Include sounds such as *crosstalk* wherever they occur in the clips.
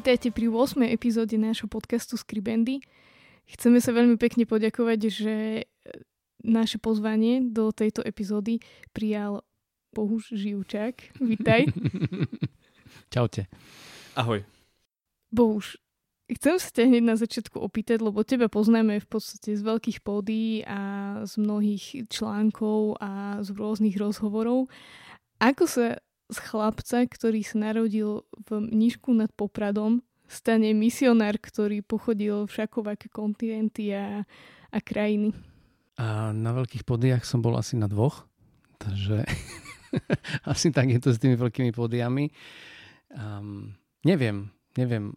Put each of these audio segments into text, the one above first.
Vítajte pri 8. epizóde nášho podcastu Skribendy. Chceme sa veľmi pekne poďakovať, že e, naše pozvanie do tejto epizódy prijal Bohuž Živčák. Vítaj. *laughs* Čaute. Ahoj. Bohuž, chcem sa ťa hneď na začiatku opýtať, lebo teba poznáme v podstate z veľkých pódy a z mnohých článkov a z rôznych rozhovorov. Ako sa z chlapca, ktorý sa narodil v Mnišku nad Popradom, stane misionár, ktorý pochodil všakovaké kontinenty a, a krajiny. A na veľkých podiach som bol asi na dvoch, takže *laughs* asi tak je to s tými veľkými podiami. Um, neviem, neviem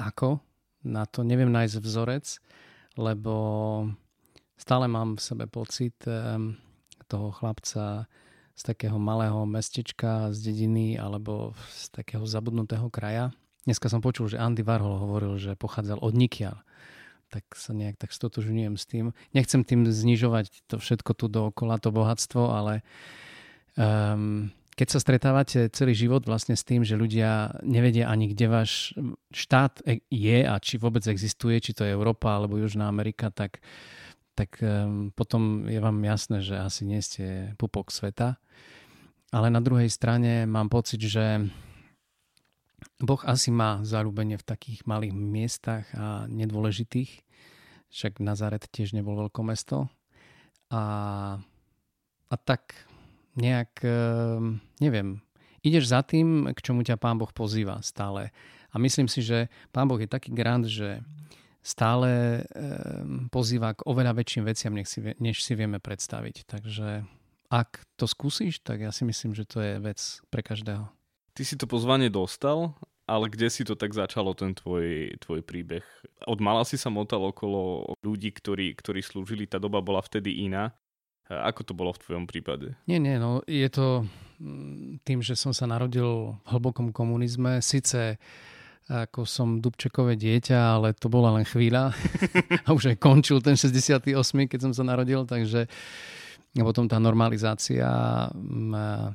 ako na to, neviem nájsť vzorec, lebo stále mám v sebe pocit um, toho chlapca, z takého malého mestečka, z dediny alebo z takého zabudnutého kraja. Dneska som počul, že Andy Warhol hovoril, že pochádzal od Nikial. Tak sa nejak tak stotožňujem s tým. Nechcem tým znižovať to všetko tu dookola, to bohatstvo, ale um, keď sa stretávate celý život vlastne s tým, že ľudia nevedia ani, kde váš štát e, je a či vôbec existuje, či to je Európa alebo Južná Amerika, tak uh, tak um, potom je vám jasné, že asi nie ste pupok sveta. Ale na druhej strane mám pocit, že Boh asi má zarúbenie v takých malých miestach a nedôležitých. Však Nazaret tiež nebol veľké mesto. A, a tak nejak, um, neviem, ideš za tým, k čomu ťa Pán Boh pozýva stále. A myslím si, že Pán Boh je taký grand, že stále pozýva k oveľa väčším veciam, než si, než si vieme predstaviť. Takže ak to skúsiš, tak ja si myslím, že to je vec pre každého. Ty si to pozvanie dostal, ale kde si to tak začalo, ten tvoj, tvoj príbeh? Od mala si sa motal okolo ľudí, ktorí, ktorí slúžili, tá doba bola vtedy iná. Ako to bolo v tvojom prípade? Nie, nie, no je to mm, tým, že som sa narodil v hlbokom komunizme. Sice ako som Dubčekové dieťa, ale to bola len chvíľa *laughs* a už aj končil ten 68, keď som sa narodil, takže potom tá normalizácia. Mm,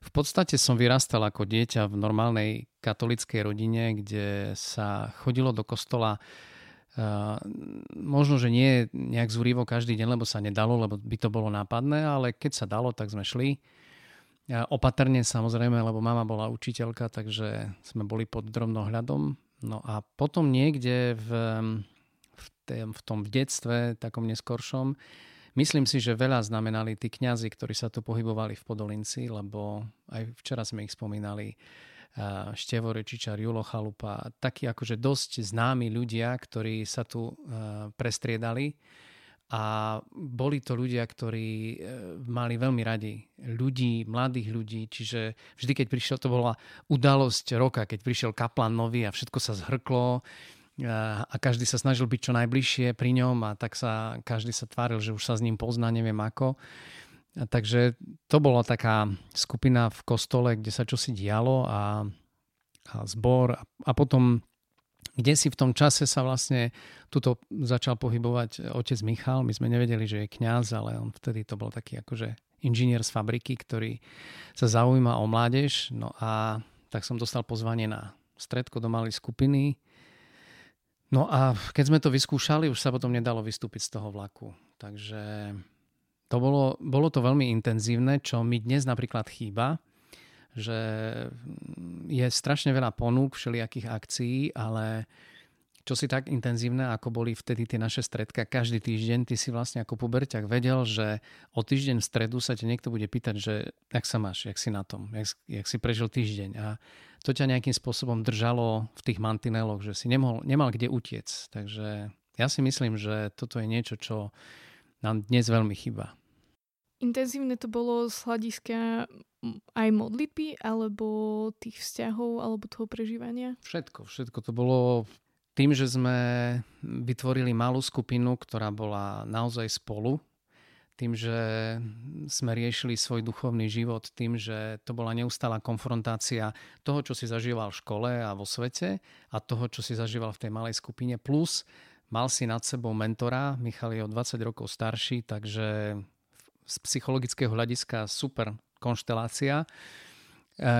v podstate som vyrastal ako dieťa v normálnej katolickej rodine, kde sa chodilo do kostola možno, že nie nejak zúrivo každý deň, lebo sa nedalo, lebo by to bolo nápadné, ale keď sa dalo, tak sme šli. Opatrne samozrejme, lebo mama bola učiteľka, takže sme boli pod drobnohľadom. No a potom niekde v, v, tém, v tom v detstve, takom neskoršom, myslím si, že veľa znamenali tí kňazi, ktorí sa tu pohybovali v Podolinci, lebo aj včera sme ich spomínali, Števo Rečičar, Julo Chalupa, takí akože dosť známi ľudia, ktorí sa tu prestriedali a boli to ľudia, ktorí e, mali veľmi radi ľudí, mladých ľudí, čiže vždy, keď prišiel, to bola udalosť roka, keď prišiel kaplan nový a všetko sa zhrklo e, a každý sa snažil byť čo najbližšie pri ňom a tak sa každý sa tváril, že už sa s ním pozná, neviem ako. A takže to bola taká skupina v kostole, kde sa čosi dialo a, a zbor a, a potom kde si v tom čase sa vlastne tuto začal pohybovať otec Michal. My sme nevedeli, že je kňaz, ale on vtedy to bol taký akože inžinier z fabriky, ktorý sa zaujíma o mládež. No a tak som dostal pozvanie na stredko do malej skupiny. No a keď sme to vyskúšali, už sa potom nedalo vystúpiť z toho vlaku. Takže to bolo, bolo to veľmi intenzívne, čo mi dnes napríklad chýba že je strašne veľa ponúk všelijakých akcií, ale čo si tak intenzívne, ako boli vtedy tie naše stredka každý týždeň, ty si vlastne ako puberťak vedel, že o týždeň v stredu sa ťa niekto bude pýtať, že jak sa máš, jak si na tom, jak, jak si prežil týždeň. A to ťa nejakým spôsobom držalo v tých mantineloch, že si nemohol, nemal kde utiec. Takže ja si myslím, že toto je niečo, čo nám dnes veľmi chýba. Intenzívne to bolo z hľadiska aj modlitby, alebo tých vzťahov, alebo toho prežívania? Všetko, všetko to bolo tým, že sme vytvorili malú skupinu, ktorá bola naozaj spolu, tým, že sme riešili svoj duchovný život, tým, že to bola neustála konfrontácia toho, čo si zažíval v škole a vo svete a toho, čo si zažíval v tej malej skupine, plus mal si nad sebou mentora, Michal je o 20 rokov starší, takže z psychologického hľadiska super konštelácia, e,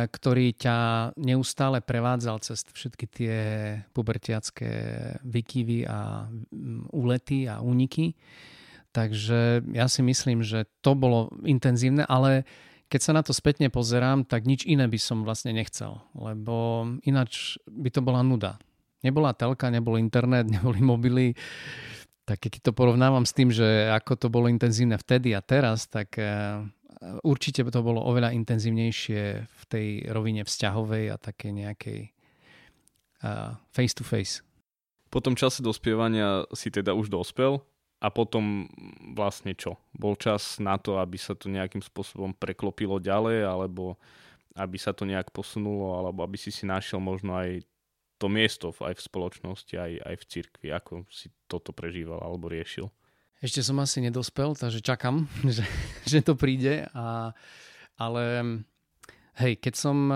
ktorý ťa neustále prevádzal cez všetky tie pubertiacké vykyvy a úlety a úniky. Takže ja si myslím, že to bolo intenzívne, ale keď sa na to spätne pozerám, tak nič iné by som vlastne nechcel, lebo ináč by to bola nuda. Nebola telka, nebol internet, *laughs* neboli mobily, tak keď to porovnávam s tým, že ako to bolo intenzívne vtedy a teraz, tak eh, určite to bolo oveľa intenzívnejšie v tej rovine vzťahovej a také nejakej face to face. Po tom čase dospievania si teda už dospel a potom vlastne čo? Bol čas na to, aby sa to nejakým spôsobom preklopilo ďalej alebo aby sa to nejak posunulo alebo aby si si našiel možno aj to miesto aj v spoločnosti, aj, aj v cirkvi? Ako si toto prežíval alebo riešil? Ešte som asi nedospel, takže čakám, *laughs* že, že to príde. A, ale hej, keď som um,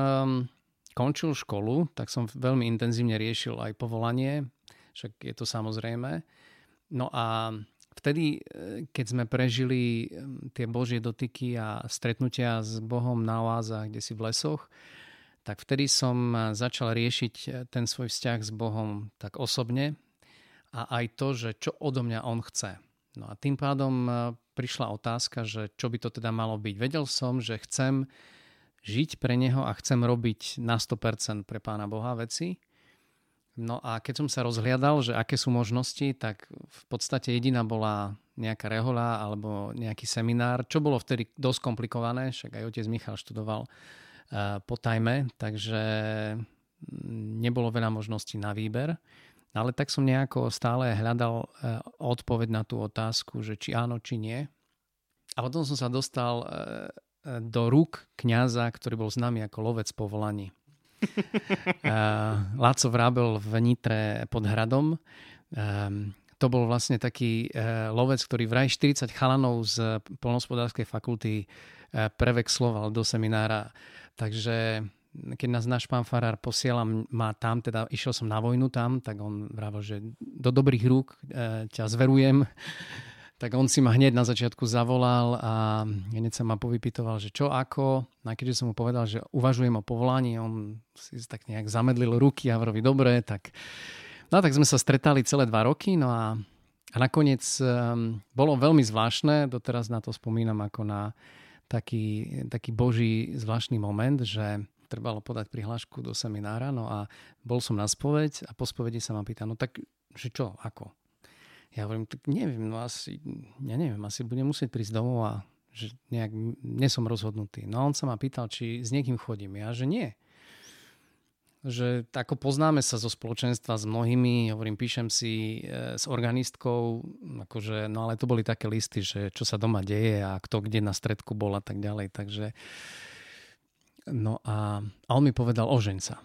končil školu, tak som veľmi intenzívne riešil aj povolanie, však je to samozrejme. No a vtedy, e, keď sme prežili tie Božie dotyky a stretnutia s Bohom na oázach, kde si v lesoch, tak vtedy som eh, začal riešiť eh, ten svoj vzťah s Bohom tak osobne a aj to, že čo odo mňa On chce. No a tým pádom eh, prišla otázka, že čo by to teda malo byť. Vedel som, že chcem žiť pre Neho a chcem robiť na 100% pre Pána Boha veci. No a keď som sa rozhliadal, že aké sú možnosti, tak v podstate jediná bola nejaká rehoľa alebo nejaký seminár, čo bolo vtedy dosť komplikované, však aj otec Michal študoval po tajme, takže nebolo veľa možností na výber. Ale tak som nejako stále hľadal e, odpoveď na tú otázku, že či áno, či nie. A potom som sa dostal e, do rúk kňaza, ktorý bol známy ako lovec povolaní. Láco Vrábel v Nitre pod hradom. Ehm, to bol vlastne taký lovec, ktorý vraj 40 chalanov z polnospodárskej fakulty prevexloval do seminára Takže keď nás náš pán Farár posiela ma tam, teda išiel som na vojnu tam, tak on vravel, že do dobrých rúk e, ťa zverujem. *laughs* Tak on si ma hneď na začiatku zavolal a hneď sa ma povypitoval, že čo ako. No a keďže som mu povedal, že uvažujem o povolaní, on si tak nejak zamedlil ruky a vroví, dobre, tak... No tak sme sa stretali celé dva roky, no a, a nakoniec um, bolo veľmi zvláštne, doteraz na to spomínam ako na taký, taký boží zvláštny moment, že trebalo podať prihlášku do seminára, no a bol som na spoveď a po spovedi sa ma pýta, no tak, že čo, ako? Ja hovorím, tak neviem, no asi, ja neviem, asi budem musieť prísť domov a že nejak, nie som rozhodnutý. No a on sa ma pýtal, či s niekým chodím. Ja, že nie že ako poznáme sa zo spoločenstva s mnohými, hovorím, píšem si e, s organistkou, akože, no ale to boli také listy, že čo sa doma deje a kto kde na stredku bol a tak ďalej, takže no a, a on mi povedal ožeň sa.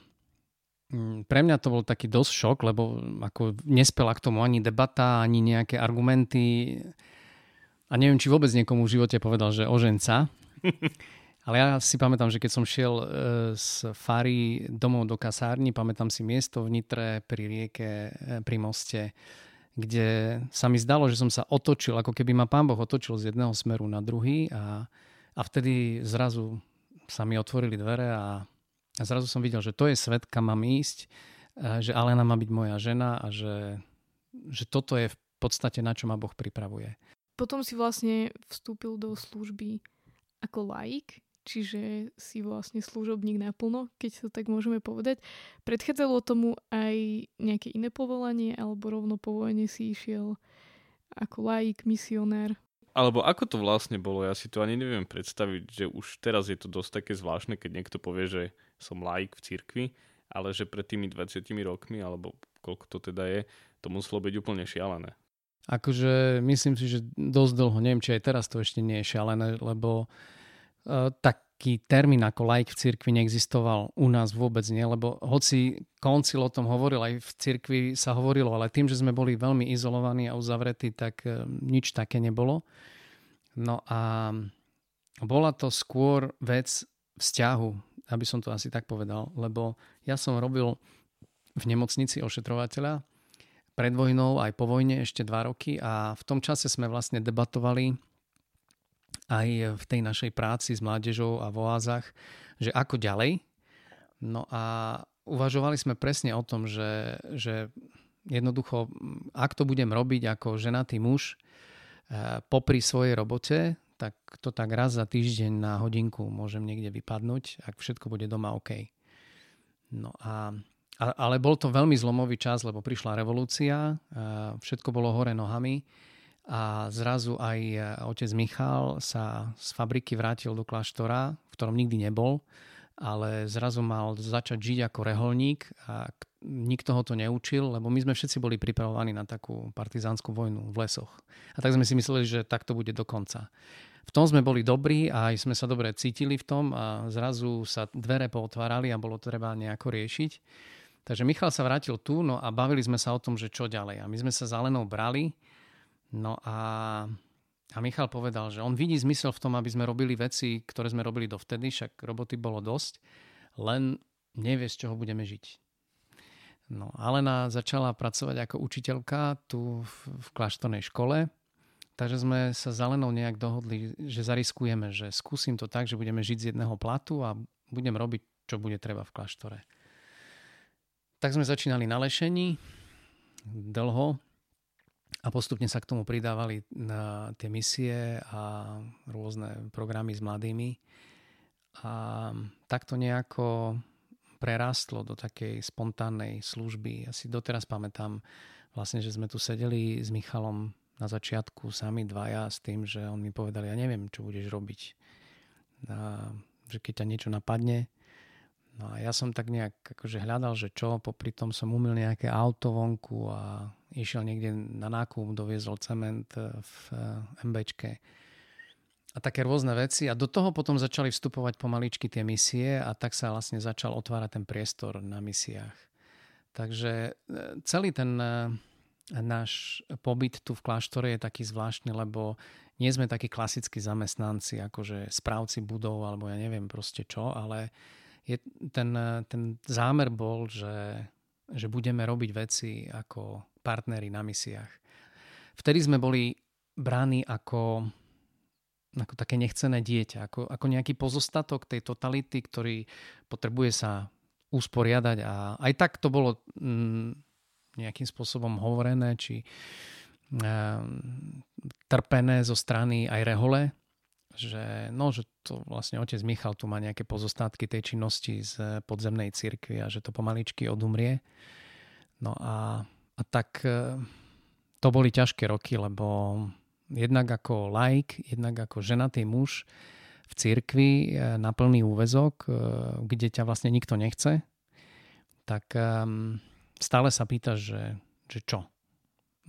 Mm, pre mňa to bol taký dosť šok, lebo ako nespela k tomu ani debata, ani nejaké argumenty a neviem, či vôbec niekomu v živote povedal, že ožeň sa. *laughs* Ale ja si pamätám, že keď som šiel e, z Fary domov do kasárny, pamätám si miesto v Nitre pri rieke, e, pri moste, kde sa mi zdalo, že som sa otočil, ako keby ma pán Boh otočil z jedného smeru na druhý a, a vtedy zrazu sa mi otvorili dvere a, a zrazu som videl, že to je svet, kam mám ísť, e, že Alena má byť moja žena a že, že toto je v podstate na čo ma Boh pripravuje. Potom si vlastne vstúpil do služby ako laik čiže si vlastne služobník naplno, keď to tak môžeme povedať. Predchádzalo tomu aj nejaké iné povolanie, alebo rovno po vojne si išiel ako laik, misionár? Alebo ako to vlastne bolo? Ja si to ani neviem predstaviť, že už teraz je to dosť také zvláštne, keď niekto povie, že som laik v cirkvi, ale že pred tými 20 rokmi, alebo koľko to teda je, to muselo byť úplne šialené. Akože myslím si, že dosť dlho, neviem, či aj teraz to ešte nie je šialené, lebo uh, taký termín ako laik v cirkvi neexistoval u nás vôbec nie, lebo hoci koncil o tom hovoril, aj v cirkvi sa hovorilo, ale tým, že sme boli veľmi izolovaní a uzavretí, tak uh, nič také nebolo. No a bola to skôr vec vzťahu, aby som to asi tak povedal, lebo ja som robil v nemocnici ošetrovateľa pred vojnou aj po vojne ešte dva roky a v tom čase sme vlastne debatovali aj v tej našej práci s mládežou a v oázach, že ako ďalej. No a uvažovali sme presne o tom, že, že jednoducho, ak to budem robiť ako ženatý muž eh, popri svojej robote, tak to tak raz za týždeň na hodinku môžem niekde vypadnúť, ak všetko bude doma OK. No a, ale bol to veľmi zlomový čas, lebo prišla revolúcia, všetko bolo hore nohami a zrazu aj otec Michal sa z fabriky vrátil do kláštora, v ktorom nikdy nebol, ale zrazu mal začať žiť ako reholník a nikto ho to neučil, lebo my sme všetci boli pripravovaní na takú partizánsku vojnu v lesoch. A tak sme si mysleli, že tak to bude do konca v tom sme boli dobrí a aj sme sa dobre cítili v tom a zrazu sa dvere pootvárali a bolo treba nejako riešiť. Takže Michal sa vrátil tu no a bavili sme sa o tom, že čo ďalej. A my sme sa zelenou brali. No a, a Michal povedal, že on vidí zmysel v tom, aby sme robili veci, ktoré sme robili dovtedy, však roboty bolo dosť, len nevie, z čoho budeme žiť. No, Alena začala pracovať ako učiteľka tu v, v kláštornej škole Takže sme sa zelenou nejak dohodli, že zariskujeme, že skúsim to tak, že budeme žiť z jedného platu a budem robiť, čo bude treba v kláštore. Tak sme začínali na lešení dlho a postupne sa k tomu pridávali na tie misie a rôzne programy s mladými. A takto nejako prerastlo do takej spontánnej služby. Ja si doteraz pamätám vlastne, že sme tu sedeli s Michalom na začiatku sami dvaja s tým, že on mi povedal, ja neviem, čo budeš robiť. A, že keď ťa niečo napadne. No a ja som tak nejak akože hľadal, že čo, popri tom som umil nejaké auto vonku a išiel niekde na nákup, doviezol cement v eh, MBčke a také rôzne veci a do toho potom začali vstupovať pomaličky tie misie a tak sa vlastne začal otvárať ten priestor na misiách. Takže eh, celý ten eh, náš pobyt tu v kláštore je taký zvláštny, lebo nie sme takí klasickí zamestnanci, akože správci budov alebo ja neviem proste čo, ale je, ten, ten zámer bol, že, že budeme robiť veci ako partneri na misiách. Vtedy sme boli bráni ako, ako také nechcené dieťa, ako, ako nejaký pozostatok tej totality, ktorý potrebuje sa usporiadať a aj tak to bolo mm, nejakým spôsobom hovorené či ehm, trpené zo strany aj rehole, že, no, že to vlastne otec Michal tu má nejaké pozostatky tej činnosti z podzemnej cirkvi a že to pomaličky odumrie. No a, a tak e, to boli ťažké roky, lebo jednak ako laik, jednak ako ženatý muž v cirkvi e, na plný úvezok, e, kde ťa vlastne nikto nechce, tak stále sa pýtaš, že, že čo.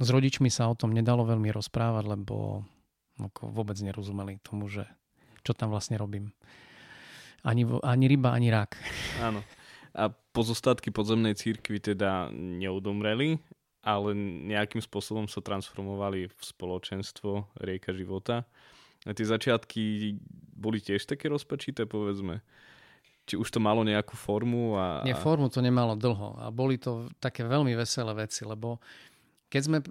S rodičmi sa o tom nedalo veľmi rozprávať, lebo ako vôbec nerozumeli tomu, že čo tam vlastne robím. Ani, ani ryba, ani rak. Áno. A pozostatky podzemnej církvy teda neudomreli, ale nejakým spôsobom sa transformovali v spoločenstvo Rieka života. A tie začiatky boli tiež také rozpačité, povedzme či už to malo nejakú formu? A... Nie, formu to nemalo dlho a boli to také veľmi veselé veci, lebo keď sme e,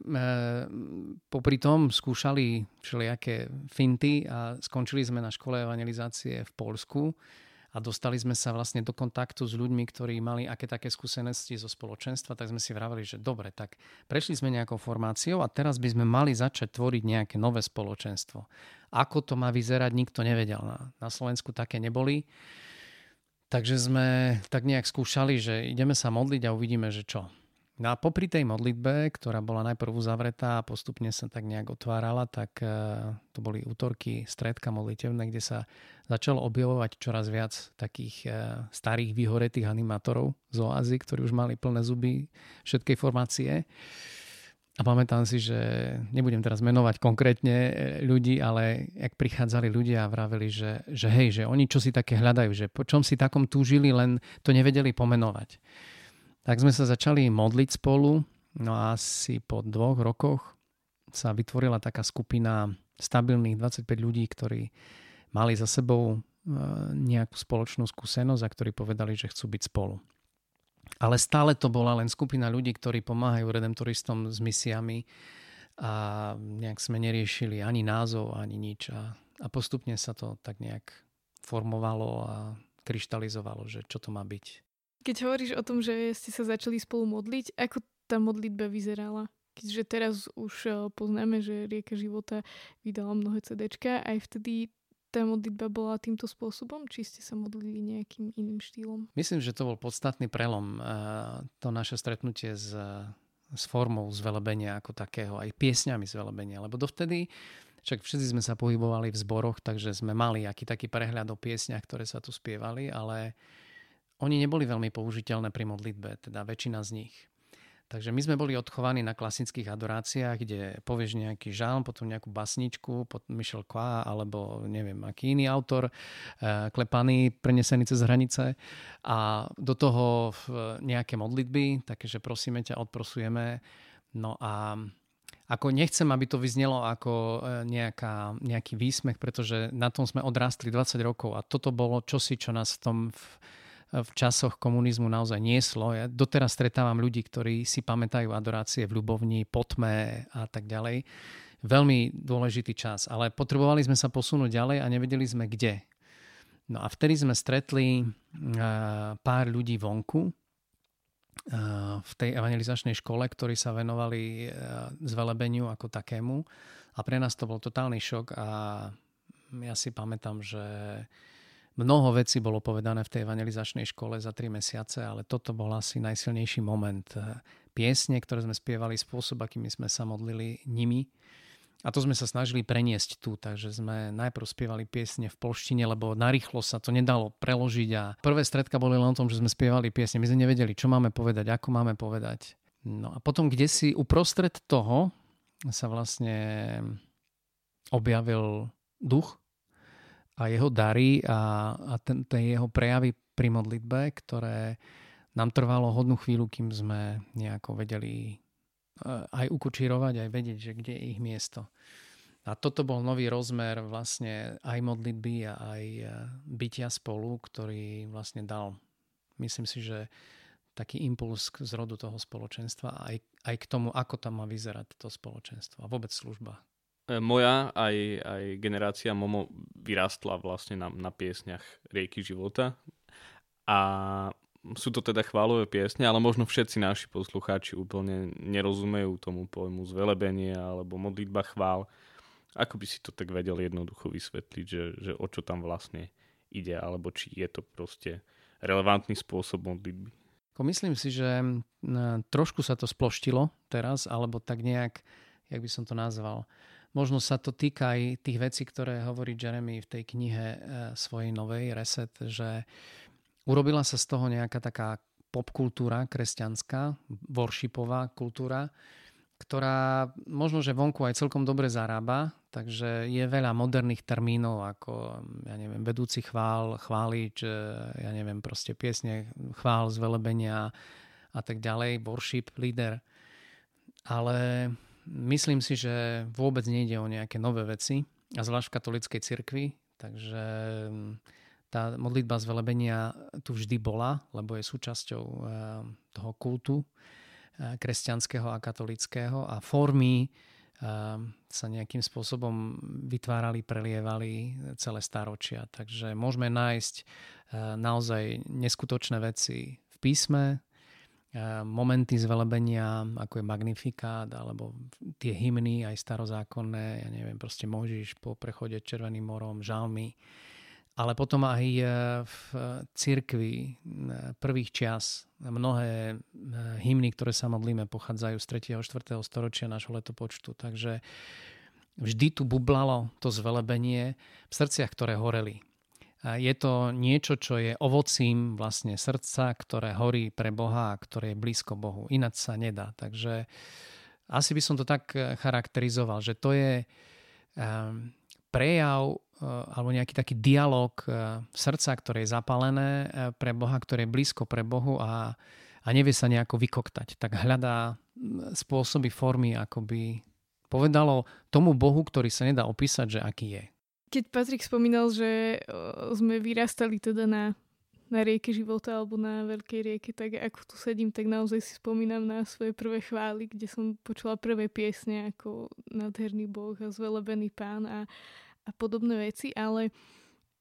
popri tom skúšali všelijaké finty a skončili sme na škole evangelizácie v Polsku a dostali sme sa vlastne do kontaktu s ľuďmi, ktorí mali aké také skúsenosti zo spoločenstva, tak sme si vravali, že dobre, tak prešli sme nejakou formáciou a teraz by sme mali začať tvoriť nejaké nové spoločenstvo. Ako to má vyzerať, nikto nevedel. Na, na Slovensku také neboli. Takže sme tak nejak skúšali, že ideme sa modliť a uvidíme, že čo. No a popri tej modlitbe, ktorá bola najprv uzavretá a postupne sa tak nejak otvárala, tak e, to boli útorky, stredka modlitevné, kde sa začalo objavovať čoraz viac takých e, starých vyhoretých animátorov z oázy, ktorí už mali plné zuby všetkej formácie. A pamätám si, že nebudem teraz menovať konkrétne e, ľudí, ale ak prichádzali ľudia a vraveli, že, že hej, že oni čo si také hľadajú, že po čom si takom túžili, len to nevedeli pomenovať. Tak sme sa začali modliť spolu, no a asi po dvoch rokoch sa vytvorila taká skupina stabilných 25 ľudí, ktorí mali za sebou e, nejakú spoločnú skúsenosť a ktorí povedali, že chcú byť spolu. Ale stále to bola len skupina ľudí, ktorí pomáhajú redemptoristom s misiami a nejak sme neriešili ani názov, ani nič. A, a postupne sa to tak nejak formovalo a kryštalizovalo, že čo to má byť. Keď hovoríš o tom, že ste sa začali spolu modliť, ako tá modlitba vyzerala? Keďže teraz už eh, poznáme, že Rieka života vydala mnohé CDčka, aj vtedy tá modlitba bola týmto spôsobom? Či ste sa modlili nejakým iným štýlom? Myslím, že to bol podstatný prelom. Eh, to naše stretnutie s, s formou zvelebenia ako takého, aj piesňami zvelebenia. Lebo dovtedy však všetci sme sa pohybovali v zboroch, takže sme mali aký taký prehľad o piesňach, ktoré sa tu spievali, ale oni neboli veľmi použiteľné pri modlitbe, teda väčšina z nich. Takže my sme boli odchovaní na klasických adoráciách, kde povieš nejaký žalm, potom nejakú basničku, potom Michel Qua, alebo neviem, aký iný autor, eh, klepaný, prenesený cez hranice a do toho nejaké modlitby, takže prosíme ťa, odprosujeme. No a ako nechcem, aby to vyznelo ako eh, nejaká, nejaký výsmech, pretože na tom sme odrastli 20 rokov a toto bolo čosi, čo nás v tom v, v časoch komunizmu naozaj nieslo. Ja doteraz stretávam ľudí, ktorí si pamätajú adorácie v Ľubovni, Potme a tak ďalej. Veľmi dôležitý čas, ale potrebovali sme sa posunúť ďalej a nevedeli sme kde. No a vtedy sme stretli pár ľudí vonku v tej evangelizačnej škole, ktorí sa venovali zvelebeniu ako takému. A pre nás to bol totálny šok a ja si pamätám, že Mnoho vecí bolo povedané v tej evangelizačnej škole za tri mesiace, ale toto bol asi najsilnejší moment. Piesne, ktoré sme spievali, spôsob, akými sme sa modlili nimi. A to sme sa snažili preniesť tu, takže sme najprv spievali piesne v polštine, lebo narýchlo sa to nedalo preložiť a prvé stredka boli len o tom, že sme spievali piesne. My sme nevedeli, čo máme povedať, ako máme povedať. No a potom, kde si uprostred toho sa vlastne objavil duch a jeho dary a, a ten, ten jeho prejavy pri modlitbe, ktoré nám trvalo hodnú chvíľu, kým sme nejako vedeli e, aj ukočírovať, aj vedieť, že kde je ich miesto. A toto bol nový rozmer vlastne aj modlitby a aj e, bytia spolu, ktorý vlastne dal, myslím si, že taký impuls k zrodu toho spoločenstva a aj, aj k tomu, ako tam má vyzerať to spoločenstvo a vôbec služba. E, moja aj, aj generácia Momo vyrástla vlastne na, na piesňach Rieky života a sú to teda chválové piesne, ale možno všetci naši poslucháči úplne nerozumejú tomu pojmu zvelebenie alebo modlitba chvál. Ako by si to tak vedel jednoducho vysvetliť, že, že o čo tam vlastne ide, alebo či je to proste relevantný spôsob modlitby? Myslím si, že trošku sa to sploštilo teraz, alebo tak nejak, jak by som to nazval, Možno sa to týka aj tých vecí, ktoré hovorí Jeremy v tej knihe e, svojej novej Reset, že urobila sa z toho nejaká taká popkultúra kresťanská, worshipová kultúra, ktorá možno, že vonku aj celkom dobre zarába, takže je veľa moderných termínov ako, ja neviem, vedúci chvál, chválič, e, ja neviem, proste piesne chvál, zvelebenia a tak ďalej, worship leader. Ale Myslím si, že vôbec nejde o nejaké nové veci, a zvlášť v katolíckej cirkvi, takže mm, tá modlitba zvelebenia tu vždy bola, lebo je súčasťou eh, toho kultu eh, kresťanského a katolického a formy eh, sa nejakým spôsobom vytvárali, prelievali celé staročia. Takže môžeme nájsť naozaj neskutočné veci v písme, momenty zvelebenia, ako je Magnifikát, alebo tie hymny, aj starozákonné, ja neviem, proste Možiš po prechode Červeným morom, žalmy, ale potom aj e, v cirkvi e, prvých čias mnohé hymny, ktoré sa modlíme, pochádzajú z 3. a 4. storočia nášho letopočtu. Takže vždy tu bublalo to zvelebenie v srdciach, ktoré horeli. Je to niečo, čo je ovocím vlastne srdca, ktoré horí pre Boha a ktoré je blízko Bohu. Ináč sa nedá. Takže asi by som to tak charakterizoval, že to je um, prejav alebo nejaký taký dialog srdca, ktoré je zapálené pre Boha, ktoré je blízko pre Bohu a, a nevie sa nejako vykoktať. Tak hľadá spôsoby, formy, ako by povedalo tomu Bohu, ktorý sa nedá opísať, že aký je. Keď Patrik spomínal, že sme vyrastali teda na na rieke života alebo na veľkej rieke, tak ako tu sedím, tak naozaj si spomínam na svoje prvé chvály, kde som počula prvé piesne ako Nádherný Boh a Zvelebený pán a, a podobné veci, ale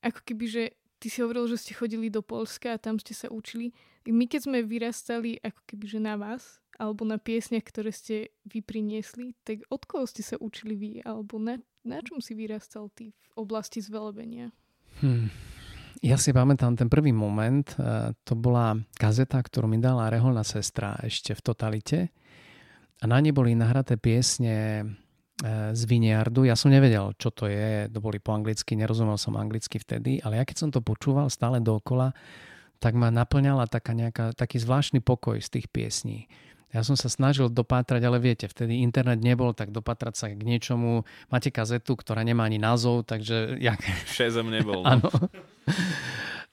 ako keby, že ty si hovoril, že ste chodili do Polska a tam ste sa učili. My keď sme vyrastali ako keby, že na vás, alebo na piesniach, ktoré ste vy priniesli, tak od koho ste sa učili vy, alebo na, na čom si vyrastal ty v oblasti zvelebenia? Hmm. Ja si pamätám ten prvý moment, e, to bola kazeta, ktorú mi dala reholná sestra ešte v totalite a na nej boli nahraté piesne e, z Viniardu. Ja som nevedel, čo to je, to boli po anglicky, nerozumel som anglicky vtedy, ale ja keď som to počúval stále dokola, tak ma naplňala taká nejaká, taký zvláštny pokoj z tých piesní. Ja som sa snažil dopátrať, ale viete, vtedy internet nebol, tak dopatrať sa k niečomu. Máte kazetu, ktorá nemá ani názov, takže... Jak... *laughs* Šezem nebol. No. Áno.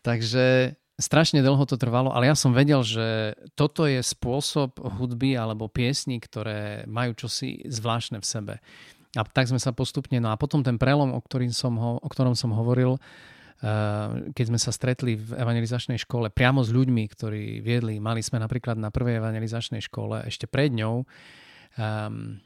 takže strašne dlho to trvalo, ale ja som vedel, že toto je spôsob hudby alebo piesní, ktoré majú čosi zvláštne v sebe. A tak sme sa postupne, no a potom ten prelom, o, ktorým som ho, o ktorom som hovoril, keď sme sa stretli v evangelizačnej škole priamo s ľuďmi, ktorí viedli, mali sme napríklad na prvej evangelizačnej škole ešte pred ňou, um,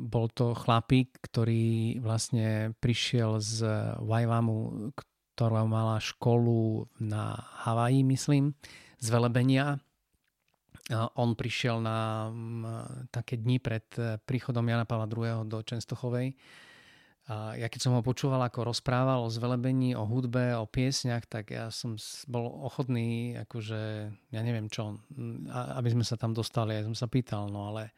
bol to chlapík, ktorý vlastne prišiel z Waivamu, ktorá mala školu na Havaji, myslím, z velebenia. On prišiel na mm, také dni pred eh, príchodom Jana Pavla II. do Čenstochovej a ja keď som ho počúval, ako rozprával o zvelebení, o hudbe, o piesňach, tak ja som bol ochotný, akože, ja neviem čo, aby sme sa tam dostali. Ja som sa pýtal, no ale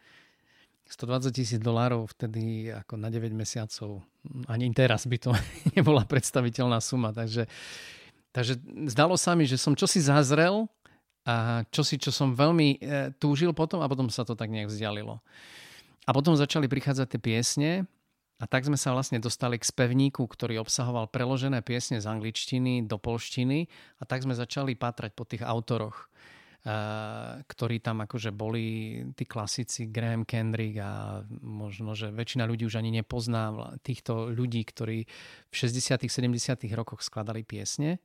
120 tisíc dolárov vtedy ako na 9 mesiacov, ani teraz by to *laughs* nebola predstaviteľná suma. Takže, takže zdalo sa mi, že som čosi zazrel a čosi, čo som veľmi e, túžil potom a potom sa to tak nejak vzdialilo. A potom začali prichádzať tie piesne a tak sme sa vlastne dostali k spevníku, ktorý obsahoval preložené piesne z angličtiny do polštiny a tak sme začali pátrať po tých autoroch, eh, ktorí tam akože boli tí klasici Graham Kendrick a možno, že väčšina ľudí už ani nepozná týchto ľudí, ktorí v 60 70 rokoch skladali piesne.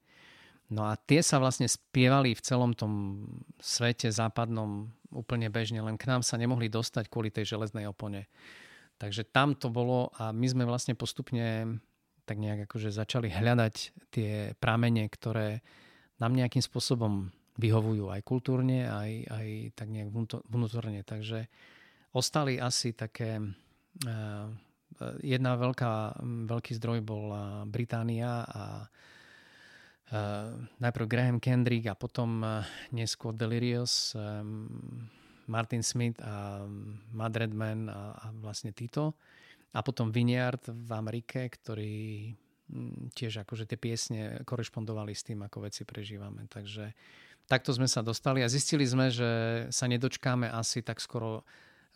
No a tie sa vlastne spievali v celom tom svete západnom úplne bežne, len k nám sa nemohli dostať kvôli tej železnej opone. Takže tam to bolo a my sme vlastne postupne tak nejak akože začali hľadať tie prámene, ktoré nám nejakým spôsobom vyhovujú aj kultúrne, aj, aj tak nejak vnútorne. Takže ostali asi také... Uh, jedna veľká, veľký zdroj bol Británia a uh, najprv Graham Kendrick a potom neskôr Delirious. Martin Smith a Matt Redman a, a vlastne títo. A potom Vineyard v Amerike, ktorý mm, tiež akože tie piesne korešpondovali s tým, ako veci prežívame. Takže takto sme sa dostali a zistili sme, že sa nedočkáme asi tak skoro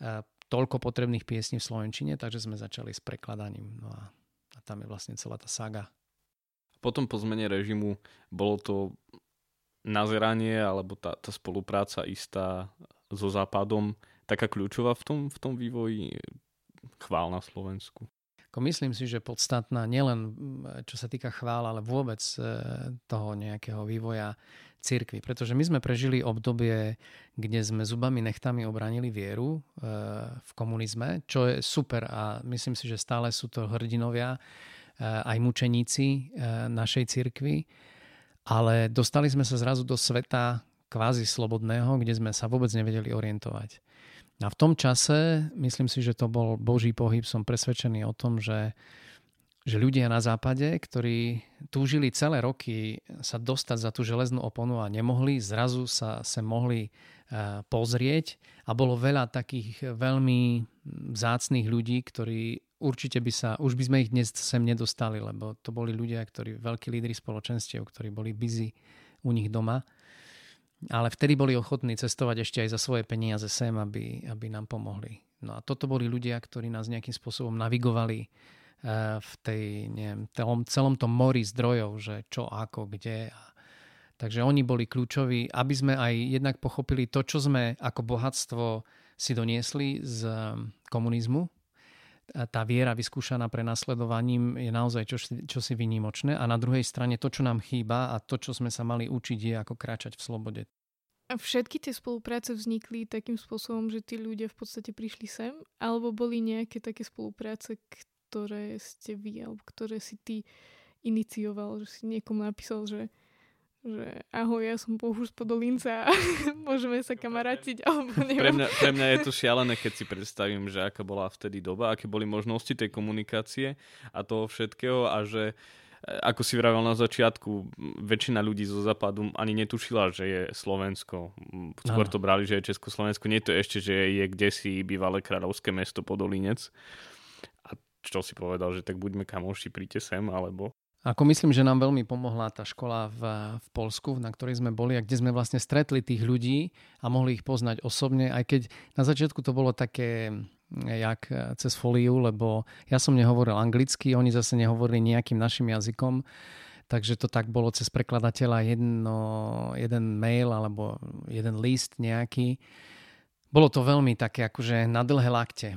e, toľko potrebných piesní v Slovenčine, takže sme začali s prekladaním. No a, a tam je vlastne celá tá saga. Potom po zmene režimu bolo to nazeranie alebo tá, tá spolupráca istá so Západom taká kľúčová v tom, v tom vývoji chvál na Slovensku? Myslím si, že podstatná nielen čo sa týka chvál, ale vôbec e, toho nejakého vývoja cirkvi. Pretože my sme prežili obdobie, kde sme zubami nechtami obranili vieru e, v komunizme, čo je super a myslím si, že stále sú to hrdinovia, e, aj mučeníci našej cirkvi. Ale dostali sme sa zrazu do sveta, kvázi slobodného, kde sme sa vôbec nevedeli orientovať. A v tom čase, myslím si, že to bol Boží pohyb, som presvedčený o tom, že, že ľudia na západe, ktorí túžili celé roky sa dostať za tú železnú oponu a nemohli, zrazu sa sa mohli e, pozrieť a bolo veľa takých veľmi vzácných ľudí, ktorí určite by sa, už by sme ich dnes sem nedostali, lebo to boli ľudia, ktorí, veľkí lídry spoločenstiev, ktorí boli busy u nich doma ale vtedy boli ochotní cestovať ešte aj za svoje peniaze sem, aby, aby nám pomohli. No a toto boli ľudia, ktorí nás nejakým spôsobom navigovali v tej, neviem, celom, celom tom mori zdrojov, že čo, ako, kde. Takže oni boli kľúčoví, aby sme aj jednak pochopili to, čo sme ako bohatstvo si doniesli z komunizmu. Tá viera vyskúšaná prenasledovaním je naozaj čo, čo si vynimočné. A na druhej strane to, čo nám chýba a to, čo sme sa mali učiť, je ako kráčať v slobode. A všetky tie spolupráce vznikli takým spôsobom, že tí ľudia v podstate prišli sem? Alebo boli nejaké také spolupráce, ktoré ste vy, alebo ktoré si ty inicioval, že si niekomu napísal, že, že ahoj, ja som Bohuž z Podolinca a *laughs* môžeme sa kamarátiť, alebo neviem. Pre mňa, pre mňa je to šialené, keď si predstavím, že aká bola vtedy doba, aké boli možnosti tej komunikácie a toho všetkého a že e, ako si vravel na začiatku, väčšina ľudí zo západu ani netušila, že je Slovensko. Skôr to brali, že je Československo. Nie to ešte, že je kde si bývalé kráľovské mesto Podolinec čo si povedal, že tak buďme kamoši, príďte sem, alebo... Ako myslím, že nám veľmi pomohla tá škola v, v Polsku, na ktorej sme boli a kde sme vlastne stretli tých ľudí a mohli ich poznať osobne, aj keď na začiatku to bolo také jak cez foliu, lebo ja som nehovoril anglicky, oni zase nehovorili nejakým našim jazykom, takže to tak bolo cez prekladateľa jedno, jeden mail alebo jeden list nejaký bolo to veľmi také akože na dlhé lakte.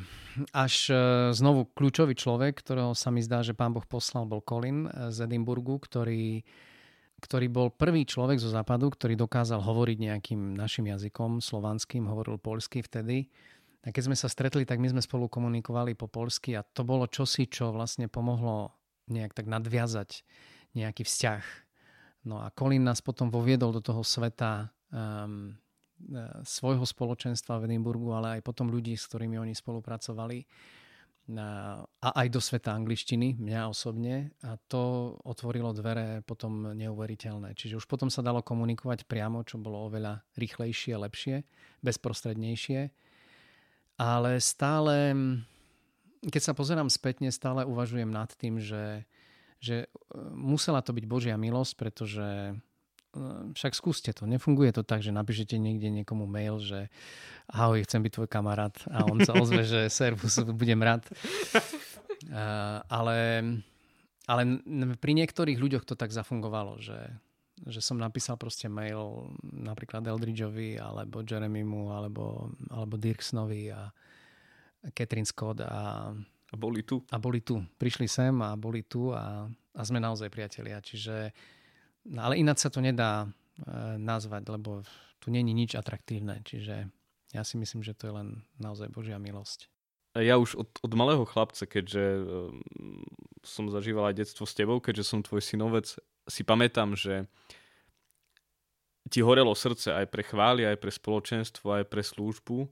Až e, znovu kľúčový človek, ktorého sa mi zdá, že pán Boh poslal, bol Colin e, z Edinburgu, ktorý, ktorý bol prvý človek zo západu, ktorý dokázal hovoriť nejakým našim jazykom, slovanským, hovoril polsky vtedy. A keď sme sa stretli, tak my sme spolu komunikovali po polsky a to bolo čosi, čo vlastne pomohlo nejak tak nadviazať nejaký vzťah. No a Colin nás potom voviedol do toho sveta um, svojho spoločenstva v Edinburgu, ale aj potom ľudí, s ktorými oni spolupracovali e, a aj do sveta angličtiny, mňa osobne. A to otvorilo dvere potom neuveriteľné. Čiže už potom sa dalo komunikovať priamo, čo bolo oveľa rýchlejšie, lepšie, bezprostrednejšie. Ale stále, keď sa pozerám spätne, stále uvažujem nad tým, že, že e, musela to byť Božia milosť, pretože však skúste to. Nefunguje to tak, že napíšete niekde niekomu mail, že ahoj, chcem byť tvoj kamarát a on sa ozve, že servus, budem rád. Uh, ale, ale pri niektorých ľuďoch to tak zafungovalo, že, že som napísal proste mail napríklad Eldridgeovi alebo Jeremymu alebo, alebo Dirksnovi a Catherine Scott a, a boli tu. A boli tu. Prišli sem a boli tu a, a sme naozaj priatelia. Čiže No, ale ináč sa to nedá e, nazvať, lebo tu není nič atraktívne. Čiže ja si myslím, že to je len naozaj Božia milosť. Ja už od, od malého chlapca, keďže e, som zažíval aj detstvo s tebou, keďže som tvoj synovec, si pamätám, že ti horelo srdce aj pre chvály, aj pre spoločenstvo, aj pre službu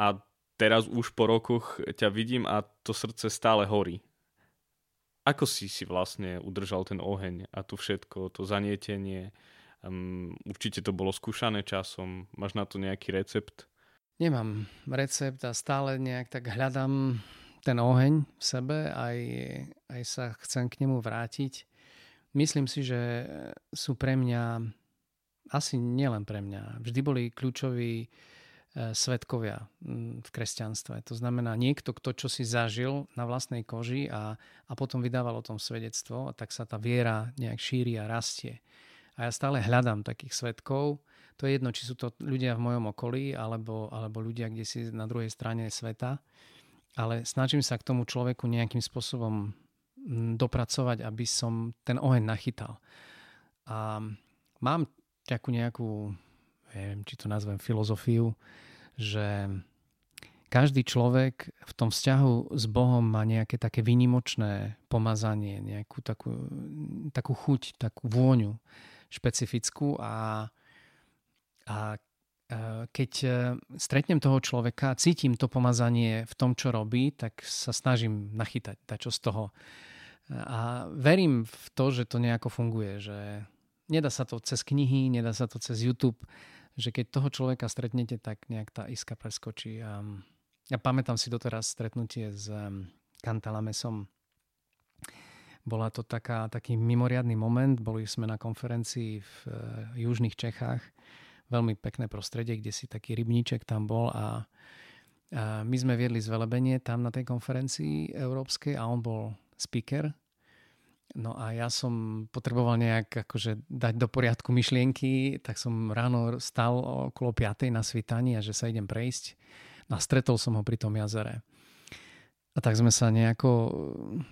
a teraz už po rokoch ťa vidím a to srdce stále horí. Ako si si vlastne udržal ten oheň a tu všetko, to zanietenie? Um, určite to bolo skúšané časom. Máš na to nejaký recept? Nemám recept a stále nejak tak hľadám ten oheň v sebe, aj, aj sa chcem k nemu vrátiť. Myslím si, že sú pre mňa, asi nielen pre mňa, vždy boli kľúčoví svetkovia v kresťanstve. To znamená niekto, kto čo si zažil na vlastnej koži a, a potom vydával o tom svedectvo, tak sa tá viera nejak šíri a rastie. A ja stále hľadám takých svetkov. To je jedno, či sú to ľudia v mojom okolí alebo, alebo ľudia kde si na druhej strane sveta. Ale snažím sa k tomu človeku nejakým spôsobom dopracovať, aby som ten oheň nachytal. A mám takú nejakú neviem, či to nazvem filozofiu, že každý človek v tom vzťahu s Bohom má nejaké také výnimočné pomazanie, nejakú takú, takú chuť, takú vôňu špecifickú a, a keď e, stretnem toho človeka, cítim to pomazanie v tom, čo robí, tak sa snažím nachytať čo z toho. A verím v to, že to nejako funguje, že nedá sa to cez knihy, nedá sa to cez YouTube, že keď toho človeka stretnete, tak nejak tá iska preskočí. A ja pamätám si doteraz stretnutie s Kantalamesom. Bola to taká, taký mimoriadný moment. Boli sme na konferencii v e, južných Čechách. Veľmi pekné prostredie, kde si taký rybníček tam bol a A my sme viedli zvelebenie tam na tej konferencii európskej a on bol speaker. No a ja som potreboval nejak akože dať do poriadku myšlienky, tak som ráno stal okolo 5. na svitaní a že sa idem prejsť. No a stretol som ho pri tom jazere. A tak sme sa nejako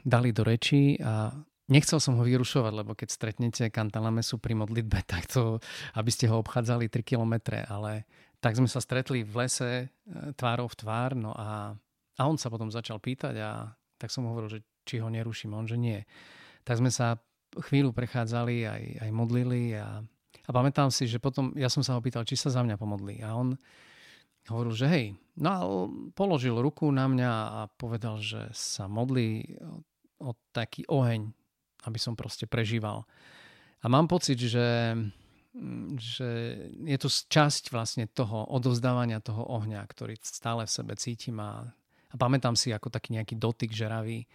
dali do reči a Nechcel som ho vyrušovať, lebo keď stretnete Kantalamesu pri modlitbe, *laughs* tak to, aby ste ho obchádzali 3 kilometre, ale tak sme sa stretli v lese e, tvárov v tvár, no a, a on sa potom začal pýtať a tak som hovoril, že či ho neruším, on že nie. Tak sme sa chvíľu prechádzali, aj, aj modlili a, a pamätám si, že potom ja som sa ho pýtal, či sa za mňa pomodlí a on hovoril, že hej, no a položil ruku na mňa a povedal, že sa modlí o, o taký oheň aby som proste prežíval. A mám pocit, že, že je to časť vlastne toho odovzdávania toho ohňa, ktorý stále v sebe cítim a, a pamätám si ako taký nejaký dotyk žeravý